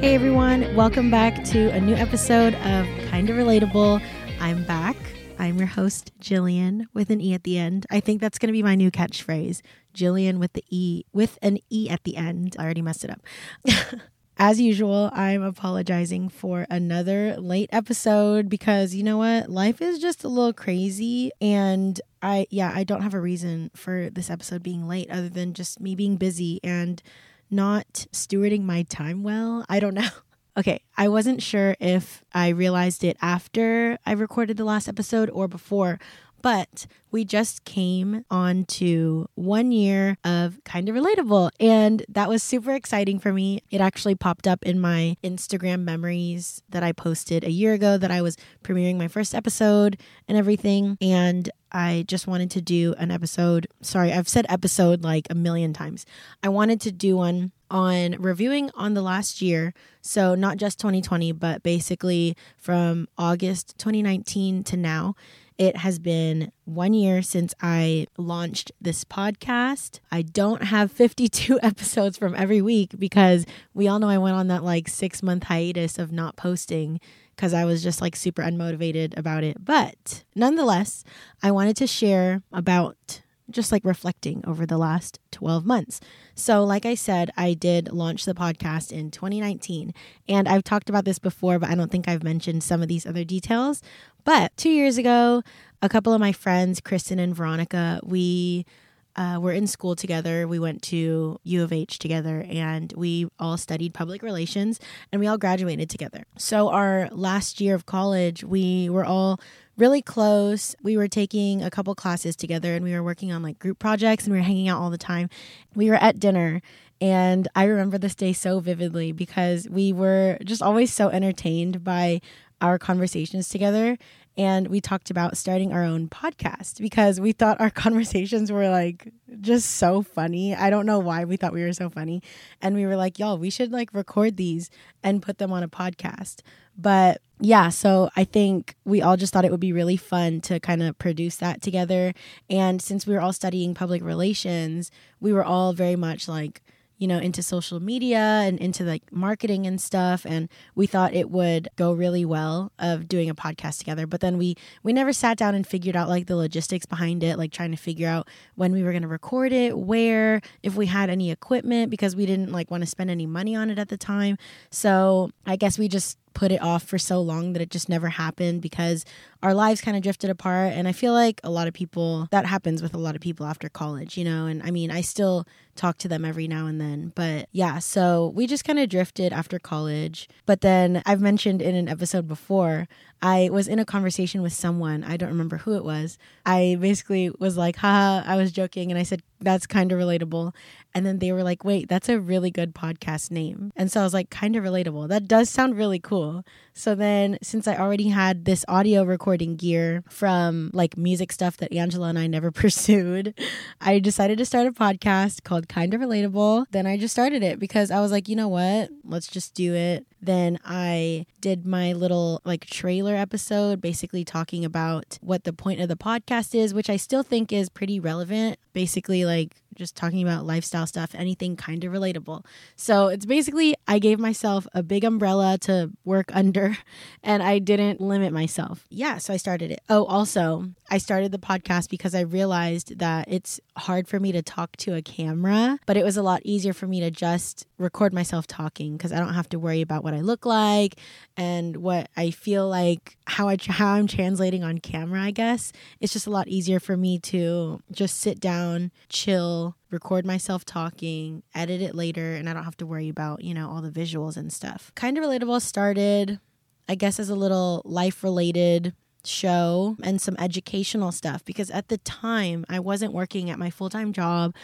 Hey everyone, welcome back to a new episode of Kinda Relatable. I'm back. I'm your host, Jilliane, with an E at the end. I think that's going to be my new catchphrase Jilliane with the E, with an E at the end. I already messed it up. As usual, I'm apologizing for another late episode because you know what? Life is just a little crazy. And I, yeah, I don't have a reason for this episode being late other than just me being busy and not stewarding my time well. I don't know. Okay, I wasn't sure if I realized it after I recorded the last episode or before, but we just came on to one year of kind of relatable and that was super exciting for me it actually popped up in my instagram memories that i posted a year ago that i was premiering my first episode and everything and I just wanted to do an episode. Sorry, I've said episode like a million times. I wanted to do one on reviewing on the last year. So, not just 2020, but basically from August 2019 to now. It has been one year since I launched this podcast. I don't have 52 episodes from every week because we all know I went on that like six month hiatus of not posting because I was just like super unmotivated about it. But nonetheless, I wanted to share about just like reflecting over the last 12 months. So, like I said, I did launch the podcast in 2019. And I've talked about this before, but I don't think I've mentioned some of these other details. But two years ago, a couple of my friends, Kristen and Veronica, we uh, were in school together. We went to U of H together and we all studied public relations and we all graduated together. So, our last year of college, we were all really close. We were taking a couple classes together and we were working on like group projects and we were hanging out all the time. We were at dinner and I remember this day so vividly because we were just always so entertained by our conversations together and we talked about starting our own podcast because we thought our conversations were like just so funny. I don't know why we thought we were so funny. And we were like, y'all, we should like record these and put them on a podcast. But yeah, so I think we all just thought it would be really fun to kind of produce that together. And since we were all studying public relations, we were all very much like, you know, into social media and into like marketing and stuff. And we thought it would go really well of doing a podcast together. But then we we never sat down and figured out like the logistics behind it, like trying to figure out when we were gonna record it, where, if we had any equipment, because we didn't like want to spend any money on it at the time. So I guess we just put it off for so long that it just never happened because our lives kind of drifted apart. And I feel like a lot of people, that happens with a lot of people after college, you know? And I mean, I still talk to them every now and then. But yeah, so we just kind of drifted after college. But then I've mentioned in an episode before, I was in a conversation with someone, I don't remember who it was. I basically was like, haha, I was joking. And I said, that's kind of relatable. And then they were like, wait, that's a really good podcast name. And so I was like, kind of relatable. That does sound really cool. So then, since I already had this audio recording gear from like music stuff that Angela and I never pursued, I decided to start a podcast called Kind of Relatable. Then I just started it because I was like, you know what? Let's just do it. Then I did my little like trailer episode, basically talking about what the point of the podcast is, which I still think is pretty relevant. Basically, like just talking about lifestyle stuff, anything kind of relatable. So it's basically, I gave myself a big umbrella to work under and I didn't limit myself. Yeah, so I started it. Oh, also, I started the podcast because I realized that it's hard for me to talk to a camera, but it was a lot easier for me to just record myself talking because I don't have to worry about what I look like and what I feel like, how I how I'm translating on camera, I guess. It's just a lot easier for me to just sit down, chill, record myself talking, edit it later, and I don't have to worry about, you know, all the visuals and stuff. Kind of relatable started, I guess, as a little life related show and some educational stuff because at the time I wasn't working at my full time job.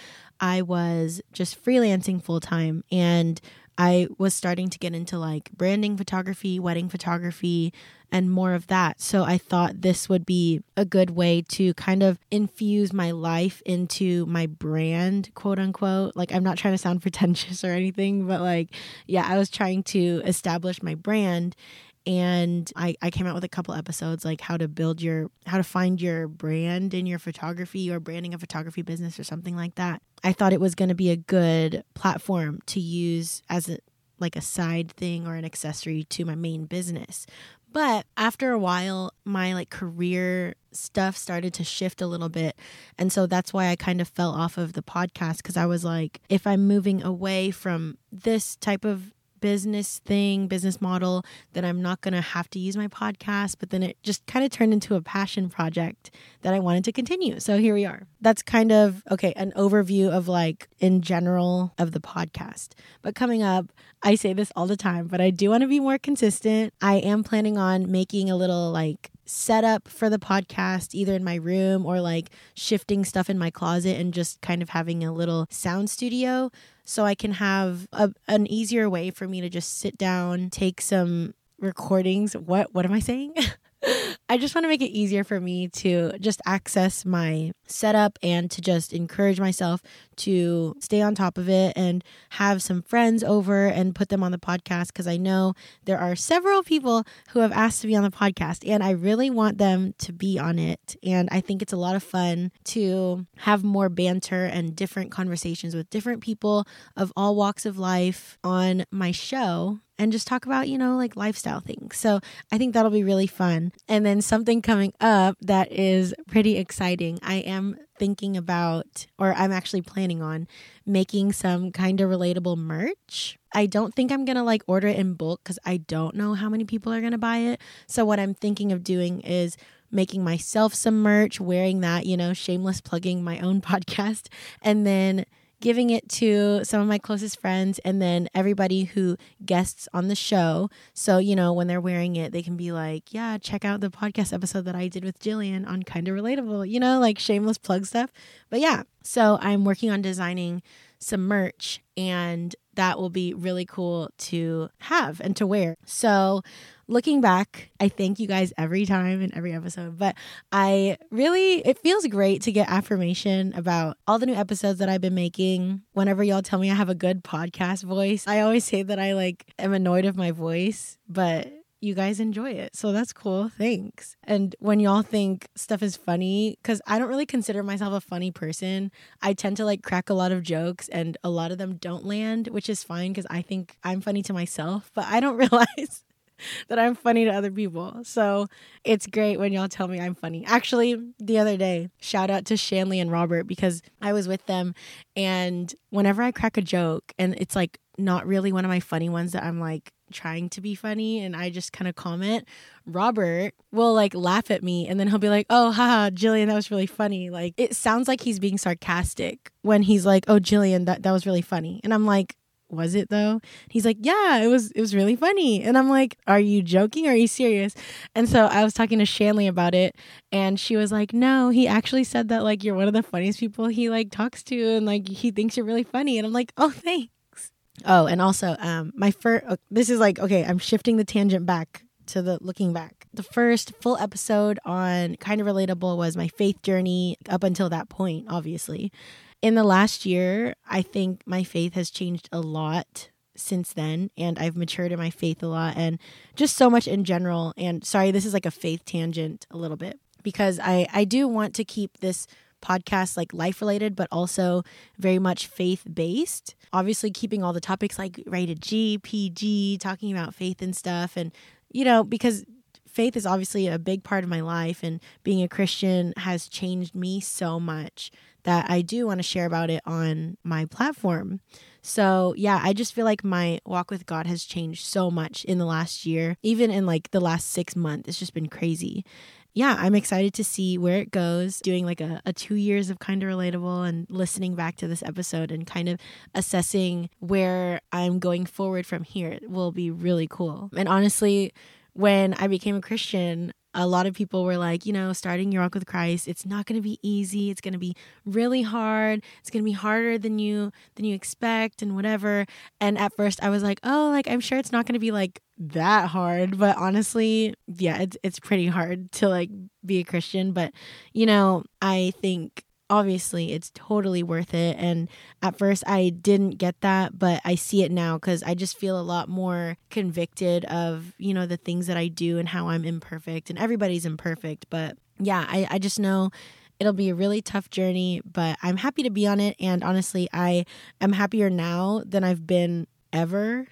I was just freelancing full time and I was starting to get into like branding photography, wedding photography, and more of that. So I thought this would be a good way to kind of infuse my life into my brand, quote unquote. Like, I'm not trying to sound pretentious or anything, but like, yeah, I was trying to establish my brand and I, I came out with a couple episodes like how to build your how to find your brand in your photography or branding a photography business or something like that i thought it was going to be a good platform to use as a like a side thing or an accessory to my main business. But after a while, my like career stuff started to shift a little bit. And so that's why I kind of fell off of the podcast because I was like, if I'm moving away from this type of business thing, business model, that I'm not going to have to use my podcast. But then it just kind of turned into a passion project that I wanted to continue. So here we are. That's kind of, okay, an overview of like in general of the podcast. But coming up, I say this all the time, but I do want to be more consistent. I am planning on making a little like setup for the podcast, either in my room or like shifting stuff in my closet and just kind of having a little sound studio so I can have a, an easier way for me to just sit down, take some recordings. What what am I saying? I just want to make it easier for me to just access my setup and to just encourage myself to stay on top of it and have some friends over and put them on the podcast because I know there are several people who have asked to be on the podcast and I really want them to be on it. And I think it's a lot of fun to have more banter and different conversations with different people of all walks of life on my show and just talk about, you know, like lifestyle things. So I think that'll be really fun. And then something coming up that is pretty exciting. I am thinking about, or I'm actually planning on making some kind of relatable merch. I don't think I'm going to like order it in bulk because I don't know how many people are going to buy it. So what I'm thinking of doing is making myself some merch, wearing that, you know, shameless plugging my own podcast, and then giving it to some of my closest friends and then everybody who guests on the show. So, you know, when they're wearing it, they can be like, yeah, check out the podcast episode that I did with Jilliane on Kinda Relatable, you know, like shameless plug stuff. But yeah, so I'm working on designing some merch and that will be really cool to have and to wear. So, looking back, I thank you guys every time in every episode, but I really, it feels great to get affirmation about all the new episodes that I've been making. Whenever y'all tell me I have a good podcast voice, I always say that I like am annoyed of my voice, but you guys enjoy it. So that's cool. Thanks. And when y'all think stuff is funny, because I don't really consider myself a funny person, I tend to like crack a lot of jokes and a lot of them don't land, which is fine because I think I'm funny to myself, but I don't realize that I'm funny to other people. So it's great when y'all tell me I'm funny. Actually, the other day, shout out to Shanley and Robert because I was with them and whenever I crack a joke and it's like not really one of my funny ones that I'm like trying to be funny and I just kind of comment, Robert will like laugh at me and then he'll be like, oh, haha, Jilliane, that was really funny. Like it sounds like he's being sarcastic when he's like, oh, Jilliane, that, that was really funny. And I'm like, was it though? He's like yeah it was it was really funny. And i'm like are you joking? Are you serious? And so i was talking to shanley about it and she was like no he actually said that like you're one of the funniest people he like talks to and like he thinks you're really funny. And i'm like oh thanks. Oh and also um my first this is like okay i'm shifting the tangent back to the looking back. The first full episode on kind of relatable was my faith journey up until that point obviously in the last year, I think my faith has changed a lot since then and I've matured in my faith a lot and just so much in general. And sorry this is like a faith tangent a little bit because I I do want to keep this podcast like life related but also very much faith based obviously keeping all the topics like rated G PG talking about faith and stuff and you know because faith is obviously a big part of my life and being a Christian has changed me so much that I do want to share about it on my platform. So, yeah, I just feel like my walk with God has changed so much in the last year, even in like the last six months. It's just been crazy. Yeah, I'm excited to see where it goes, doing like a, a two years of kind of relatable and listening back to this episode and kind of assessing where I'm going forward from here. It will be really cool. And honestly, when I became a Christian, a lot of people were like, you know, starting your walk with Christ, it's not going to be easy. It's going to be really hard. It's going to be harder than you than you expect and whatever. And at first I was like, oh, like I'm sure it's not going to be like that hard, but honestly, yeah, it's it's pretty hard to like be a Christian, but you know, I think obviously it's totally worth it and at first i didn't get that but i see it now because i just feel a lot more convicted of you know the things that i do and how i'm imperfect and everybody's imperfect but yeah i, I just know it'll be a really tough journey but i'm happy to be on it and honestly i am happier now than i've been ever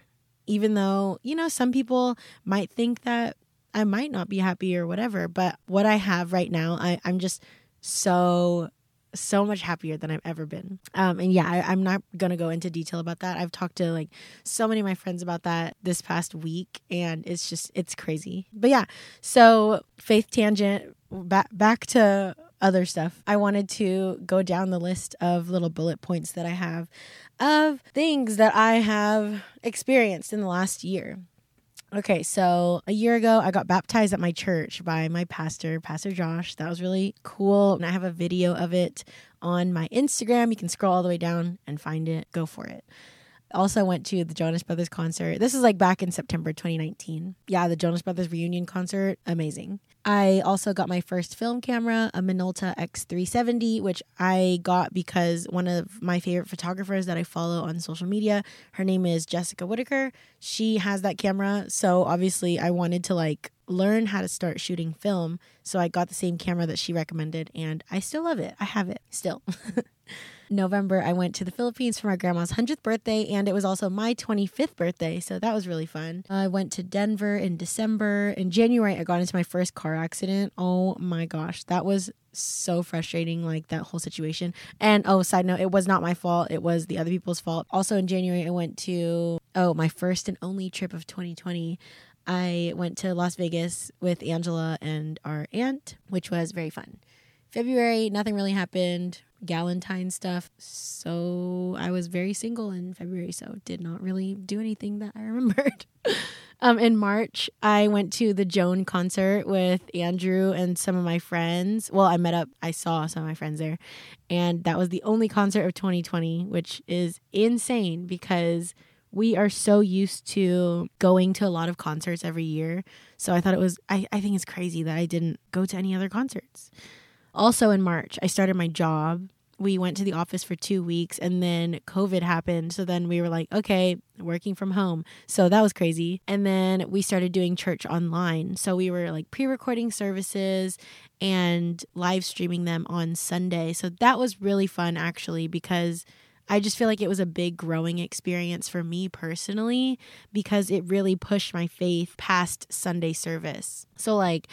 even though, you know, some people might think that I might not be happy or whatever. But what I have right now, I, I'm just so so much happier than I've ever been. Um, and yeah, I, am not gonna go into detail about that. I've talked to like so many of my friends about that this past week, and it's just it's crazy. But yeah, so faith tangent back back to other stuff. I wanted to go down the list of little bullet points that I have of things that I have experienced in the last year. Okay, so a year ago, I got baptized at my church by my pastor, Pastor Josh. That was really cool. And I have a video of it on my Instagram. You can scroll all the way down and find it. Go for it. Also went to the Jonas Brothers concert. This is like back in September 2019. Yeah, the Jonas Brothers reunion concert, amazing. I also got my first film camera, a Minolta X370, which I got because one of my favorite photographers that I follow on social media, her name is Jessica Whitaker. She has that camera, so obviously I wanted to like learn how to start shooting film. So I got the same camera that she recommended and I still love it. I have it still. November, I went to the Philippines for my grandma's 100th birthday, and it was also my 25th birthday. So that was really fun. I went to Denver in December. In January, I got into my first car accident. Oh my gosh, that was so frustrating, like that whole situation. And oh, side note, it was not my fault, it was the other people's fault. Also, in January, I went to, oh, my first and only trip of 2020. I went to Las Vegas with Angela and our aunt, which was very fun. February, nothing really happened. Galentine stuff. So I was very single in February, so did not really do anything that I remembered. um, in March, I went to the Joan concert with Andrew and some of my friends. Well, I met up, I saw some of my friends there, and that was the only concert of 2020, which is insane because we are so used to going to a lot of concerts every year. So I thought it was, I, I think it's crazy that I didn't go to any other concerts. Also in March, I started my job. We went to the office for two weeks and then COVID happened. So then we were like, okay, working from home. So that was crazy. And then we started doing church online. So we were like pre recording services and live streaming them on Sunday. So that was really fun actually because. I just feel like it was a big growing experience for me personally because it really pushed my faith past Sunday service. So, like,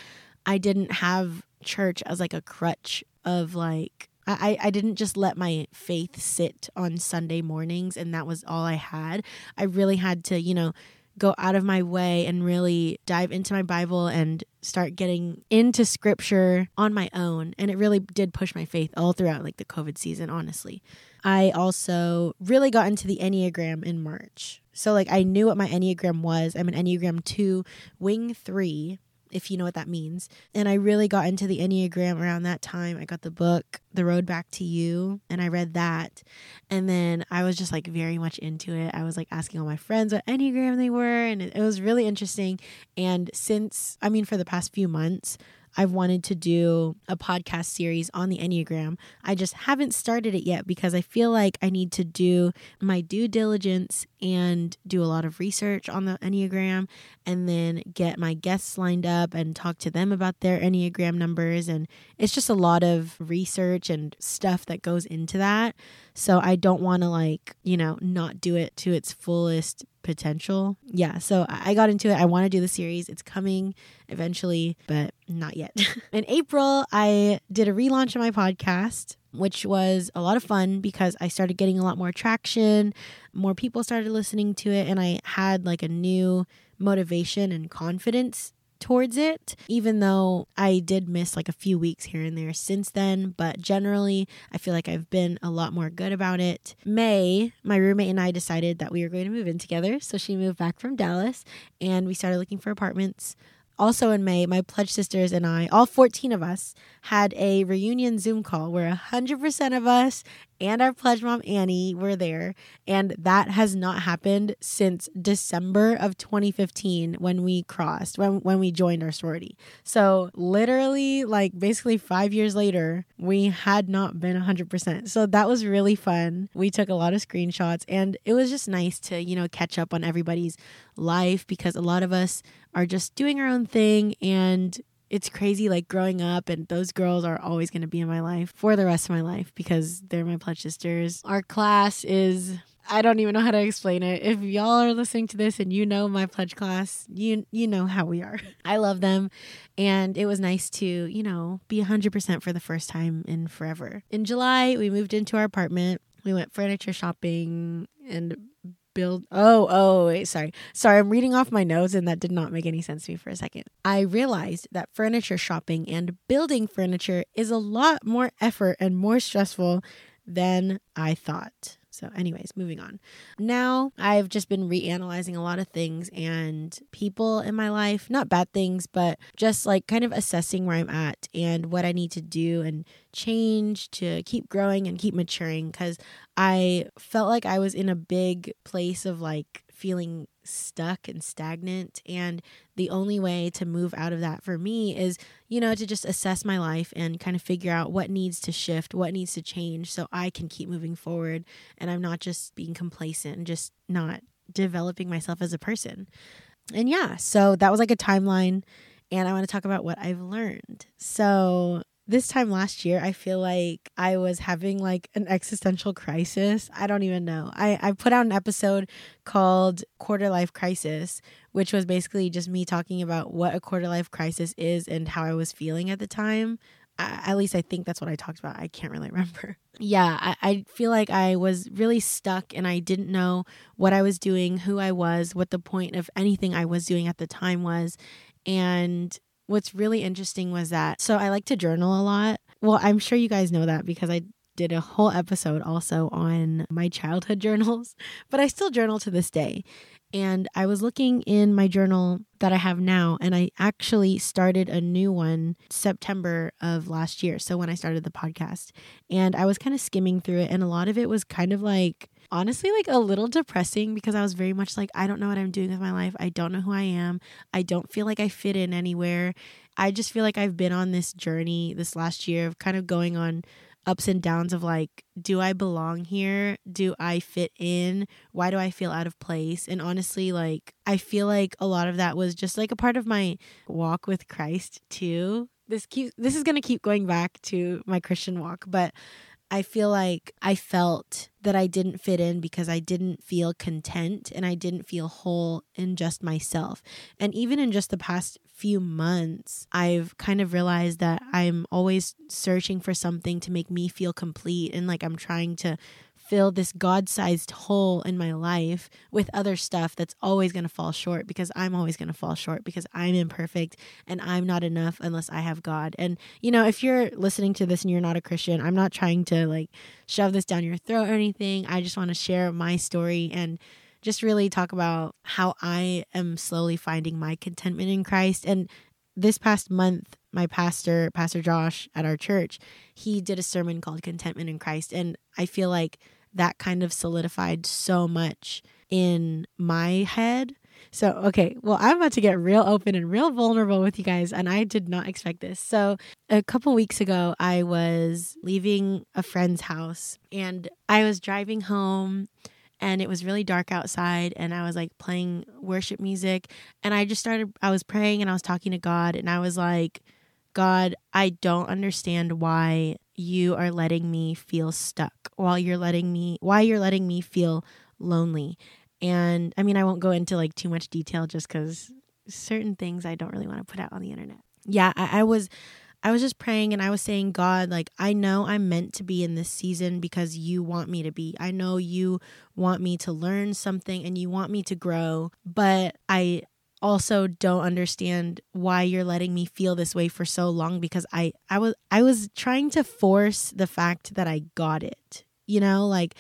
I didn't have church as like a crutch of like I, I didn't just let my faith sit on Sunday mornings and that was all I had. I really had to, you know, go out of my way and really dive into my Bible and start getting into scripture on my own. And it really did push my faith all throughout like the COVID season, honestly. I also really got into the Enneagram in March. So like I knew what my Enneagram was. I'm an Enneagram 2 wing 3 if you know what that means. And I really got into the Enneagram around that time. I got the book, The Road Back to You, and I read that. And then I was just like very much into it. I was like asking all my friends what Enneagram they were, and it, was really interesting. And since, I mean, for the past few months, I've wanted to do a podcast series on the Enneagram. I just haven't started it yet because I feel like I need to do my due diligence and do a lot of research on the Enneagram and then get my guests lined up and talk to them about their Enneagram numbers. And it's just a lot of research and stuff that goes into that. So I don't want to, like, you know, not do it to its fullest potential. Yeah, so I got into it. I want to do the series. It's coming eventually, but not yet. In April, I did a relaunch of my podcast, which was a lot of fun because I started getting a lot more traction. More people started listening to it, and I had like a new motivation and confidence towards it, even though I did miss like a few weeks here and there since then. But generally, I feel like I've been a lot more good about it. May, my roommate and I decided that we were going to move in together. So she moved back from Dallas and we started looking for apartments. Also in May, my pledge sisters and I, all 14 of us, had a reunion Zoom call where 100% of us and our pledge mom Annie were there. And that has not happened since December of 2015 when we crossed, when, when we joined our sorority. So, literally, like basically five years later, we had not been 100%. So, that was really fun. We took a lot of screenshots and it was just nice to, you know, catch up on everybody's life because a lot of us are just doing our own thing and it's crazy like growing up and those girls are always going to be in my life for the rest of my life because they're my pledge sisters. Our class is I don't even know how to explain it. If y'all are listening to this and you know my pledge class, you you know how we are. I love them and it was nice to, you know, be 100% for the first time in forever. In July, we moved into our apartment. We went furniture shopping and build oh oh wait sorry. Sorry i'm reading off my notes and that did not make any sense to me for a second. I realized that furniture shopping and building furniture is a lot more effort and more stressful than i thought so, anyways, moving on. Now I've just been reanalyzing a lot of things and people in my life, not bad things, but just like kind of assessing where I'm at and what I need to do and change to keep growing and keep maturing because I felt like I was in a big place of like feeling stuck and stagnant. And the only way to move out of that for me is, you know, to just assess my life and kind of figure out what needs to shift, what needs to change so I can keep moving forward and I'm not just being complacent and just not developing myself as a person. And yeah, so that was like a timeline. And I want to talk about what I've learned. So, this time last year i feel like i was having like an existential crisis. I don't even know. I, I put out an episode called quarter life crisis which was basically just me talking about what a quarter life crisis is and how i was feeling at the time. At least i think that's what i talked about. I can't really remember. Yeah I, I feel like i was really stuck and i didn't know what i was doing who i was what the point of anything i was doing at the time was. And what's really interesting was that so I like to journal a lot. Well, I'm sure you guys know that because I did a whole episode also on my childhood journals, but I still journal to this day. And I was looking in my journal that I have now, and I actually started a new one September of last year. So when I started the podcast, and I was kind of skimming through it, and a lot of it was kind of like honestly like a little depressing because I was very much like, I don't know what I'm doing with my life. I don't know who I am. I don't feel like I fit in anywhere. I just feel like I've been on this journey this last year of kind of going on ups and downs of like, do I belong here? Do I fit in? Why do I feel out of place? And honestly, like, I feel like a lot of that was just like a part of my walk with Christ too. This keep this is gonna keep going back to my Christian walk, but I feel like I felt that I didn't fit in because I didn't feel content and I didn't feel whole in just myself. And even in just the past few months, I've kind of realized that I'm always searching for something to make me feel complete and like I'm trying to fill this God sized hole in my life with other stuff that's always going to fall short because I'm always going to fall short because I'm imperfect and I'm not enough unless I have God. And, you know, if you're listening to this and you're not a Christian, I'm not trying to like shove this down your throat or anything. I just want to share my story and just really talk about how I am slowly finding my contentment in Christ. And this past month, my pastor, Pastor Josh at our church, he did a sermon called Contentment in Christ. And I feel like that kind of solidified so much in my head. So, okay, well, I'm about to get real open and real vulnerable with you guys, and I did not expect this. So, a couple weeks ago, I was leaving a friend's house and I was driving home and it was really dark outside and I was like playing worship music and I just started I was praying and I was talking to God and I was like God, I don't understand why you are letting me feel stuck while you're letting me why you're letting me feel lonely. And i mean i won't go into like too much detail just because certain things i don't really want to put out on the internet. Yeah I, I was i was just praying and i was saying god like i know i'm meant to be in this season because you want me to be. I know you want me to learn something and you want me to grow but i also don't understand why you're letting me feel this way for so long because I I was I was trying to force the fact that I got it. You know, like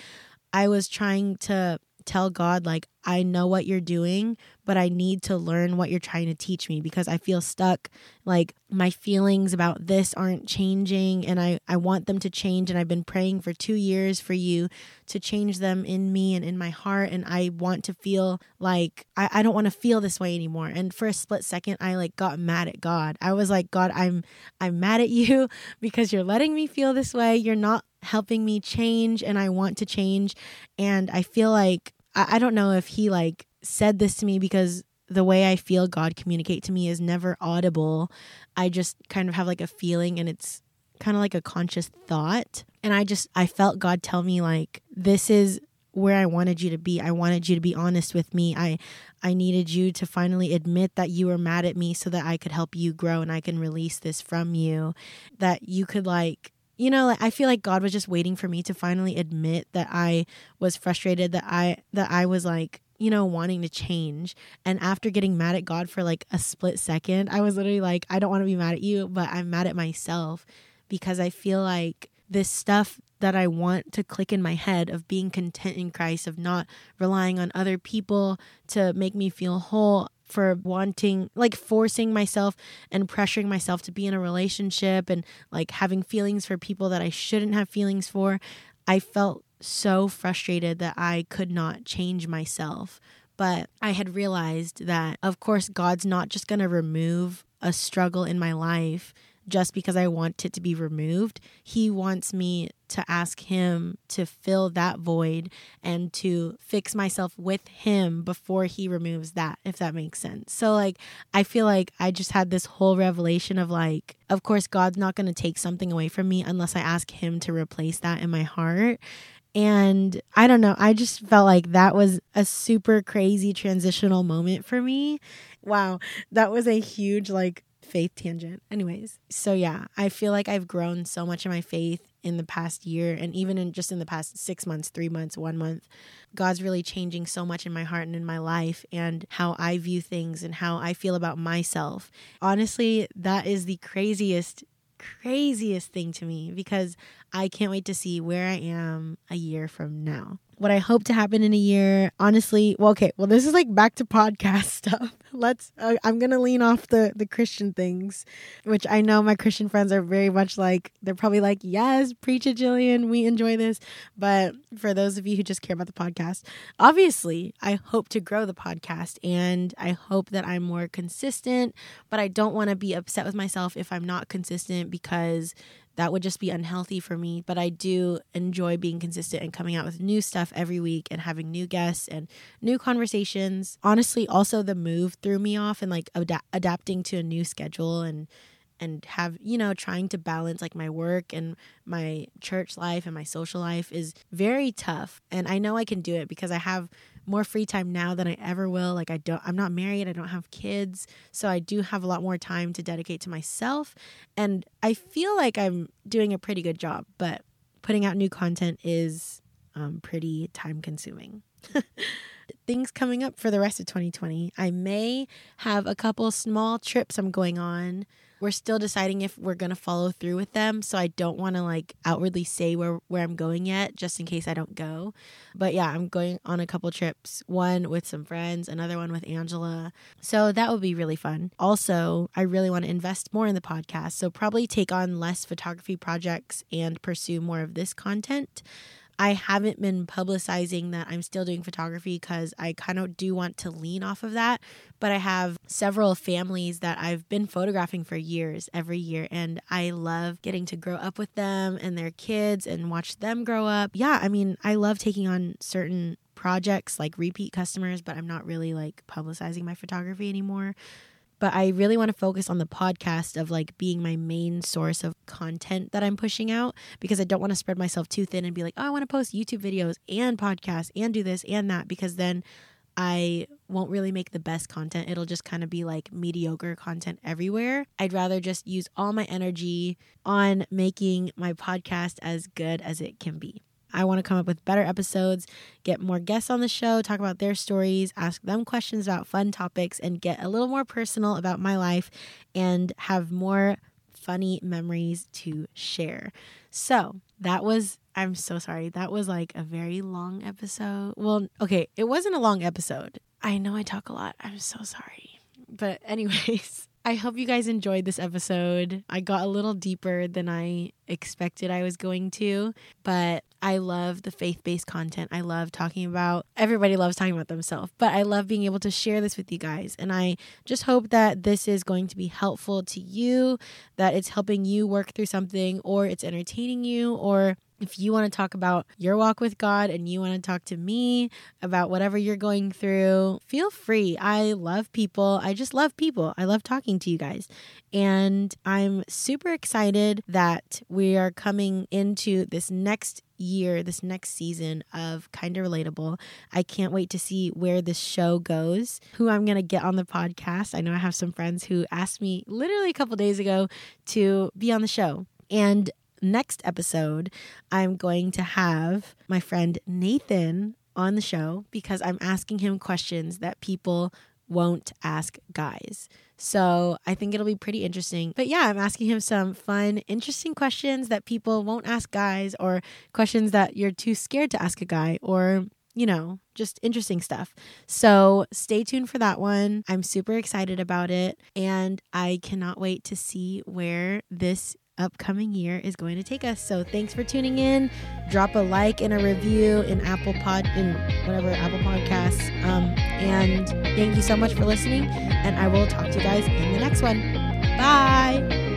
I was trying to tell God like I know what you're doing, but I need to learn what you're trying to teach me because I feel stuck. Like my feelings about this aren't changing and I, I want them to change. And I've been praying for two years for you to change them in me and in my heart. And I want to feel like I, I don't want to feel this way anymore. And for a split second, I like got mad at God. I was like, God, I'm I'm mad at you because you're letting me feel this way. You're not helping me change and I want to change. And I feel like I, I don't know if he like said this to me because the way I feel God communicate to me is never audible. I just kind of have like a feeling and it's kind of like a conscious thought. And I just I felt God tell me like this is where I wanted you to be. I wanted you to be honest with me. I I needed you to finally admit that you were mad at me so that I could help you grow and I can release this from you. That you could like you know, like I feel like God was just waiting for me to finally admit that I was frustrated, that I that I was like, you know, wanting to change. And after getting mad at God for like a split second, I was literally like, I don't want to be mad at you, but I'm mad at myself because I feel like this stuff that I want to click in my head of being content in Christ, of not relying on other people to make me feel whole, for wanting, like forcing myself and pressuring myself to be in a relationship and like having feelings for people that I shouldn't have feelings for. I felt so frustrated that I could not change myself. But I had realized that, of course, God's not just going to remove a struggle in my life just because I want it to be removed. He wants me to ask Him to fill that void and to fix myself with Him before He removes that, if that makes sense. So, like, I feel like I just had this whole revelation of like, of course, God's not going to take something away from me unless I ask Him to replace that in my heart. And I don't know, I just felt like that was a super crazy transitional moment for me. Wow, that was a huge, like, faith tangent. Anyways, so yeah, I feel like I've grown so much in my faith in the past year and even in just in the past 6 months, 3 months, 1 month. God's really changing so much in my heart and in my life and how I view things and how I feel about myself. Honestly, that is the craziest craziest thing to me because I can't wait to see where I am a year from now what I hope to happen in a year. Honestly, well, okay, well, this is like back to podcast stuff. Let's. Uh, I'm gonna lean off the the Christian things, which I know my Christian friends are very much like. They're probably like, "Yes, preach it, Jilliane. We enjoy this." But for those of you who just care about the podcast, obviously, I hope to grow the podcast, and I hope that I'm more consistent. But I don't want to be upset with myself if I'm not consistent because that would just be unhealthy for me. But I do enjoy being consistent and coming out with new stuff every week and having new guests and new conversations. Honestly, also the move threw me off and like ad- adapting to a new schedule and and have you know trying to balance like my work and my church life and my social life is very tough and i know i can do it because i have more free time now than I ever will. Like I don't I'm not married, I don't have kids, so I do have a lot more time to dedicate to myself and I feel like I'm doing a pretty good job, but putting out new content is um, pretty time consuming. Things coming up for the rest of 2020. I may have a couple small trips I'm going on we're still deciding if we're going to follow through with them. So I don't want to like outwardly say where, where I'm going yet, just in case I don't go. But yeah, I'm going on a couple trips, one with some friends, another one with Angela. So that would be really fun. Also, I really want to invest more in the podcast. So probably take on less photography projects and pursue more of this content. I haven't been publicizing that I'm still doing photography because I kind of do want to lean off of that. But I have several families that I've been photographing for years, every year, and I love getting to grow up with them and their kids and watch them grow up. Yeah, I mean, I love taking on certain projects like repeat customers, but I'm not really like publicizing my photography anymore but I really want to focus on the podcast of like being my main source of content that I'm pushing out because I don't want to spread myself too thin and be like, oh, I want to post YouTube videos and podcasts and do this and that because then I won't really make the best content. It'll just kind of be like mediocre content everywhere. I'd rather just use all my energy on making my podcast as good as it can be. I want to come up with better episodes, get more guests on the show, talk about their stories, ask them questions about fun topics, and get a little more personal about my life and have more funny memories to share. So that was, I'm so sorry. That was like a very long episode. Well, okay, it wasn't a long episode. I know I talk a lot. I'm so sorry. But, anyways, I hope you guys enjoyed this episode. I got a little deeper than I expected I was going to, but I love the faith based content. I love talking about, everybody loves talking about themselves, but I love being able to share this with you guys. And I just hope that this is going to be helpful to you, that it's helping you work through something, or it's entertaining you, or If you want to talk about your walk with God and you want to talk to me about whatever you're going through, feel free. I love people. I just love people. I love talking to you guys. And I'm super excited that we are coming into this next year, this next season of Kind of Relatable. I can't wait to see where this show goes, who I'm going to get on the podcast. I know I have some friends who asked me literally a couple days ago to be on the show. And next episode, I'm going to have my friend Nathan on the show because I'm asking him questions that people won't ask guys. So I think it'll be pretty interesting. But yeah, I'm asking him some fun, interesting questions that people won't ask guys, or questions that you're too scared to ask a guy, or you know, just interesting stuff. So stay tuned for that one. I'm super excited about it, and I cannot wait to see where this upcoming year is going to take us. So thanks for tuning in. Drop a like and a review in Apple Pod in whatever Apple Podcasts. Um, and thank you so much for listening. And I will talk to you guys in the next one. Bye.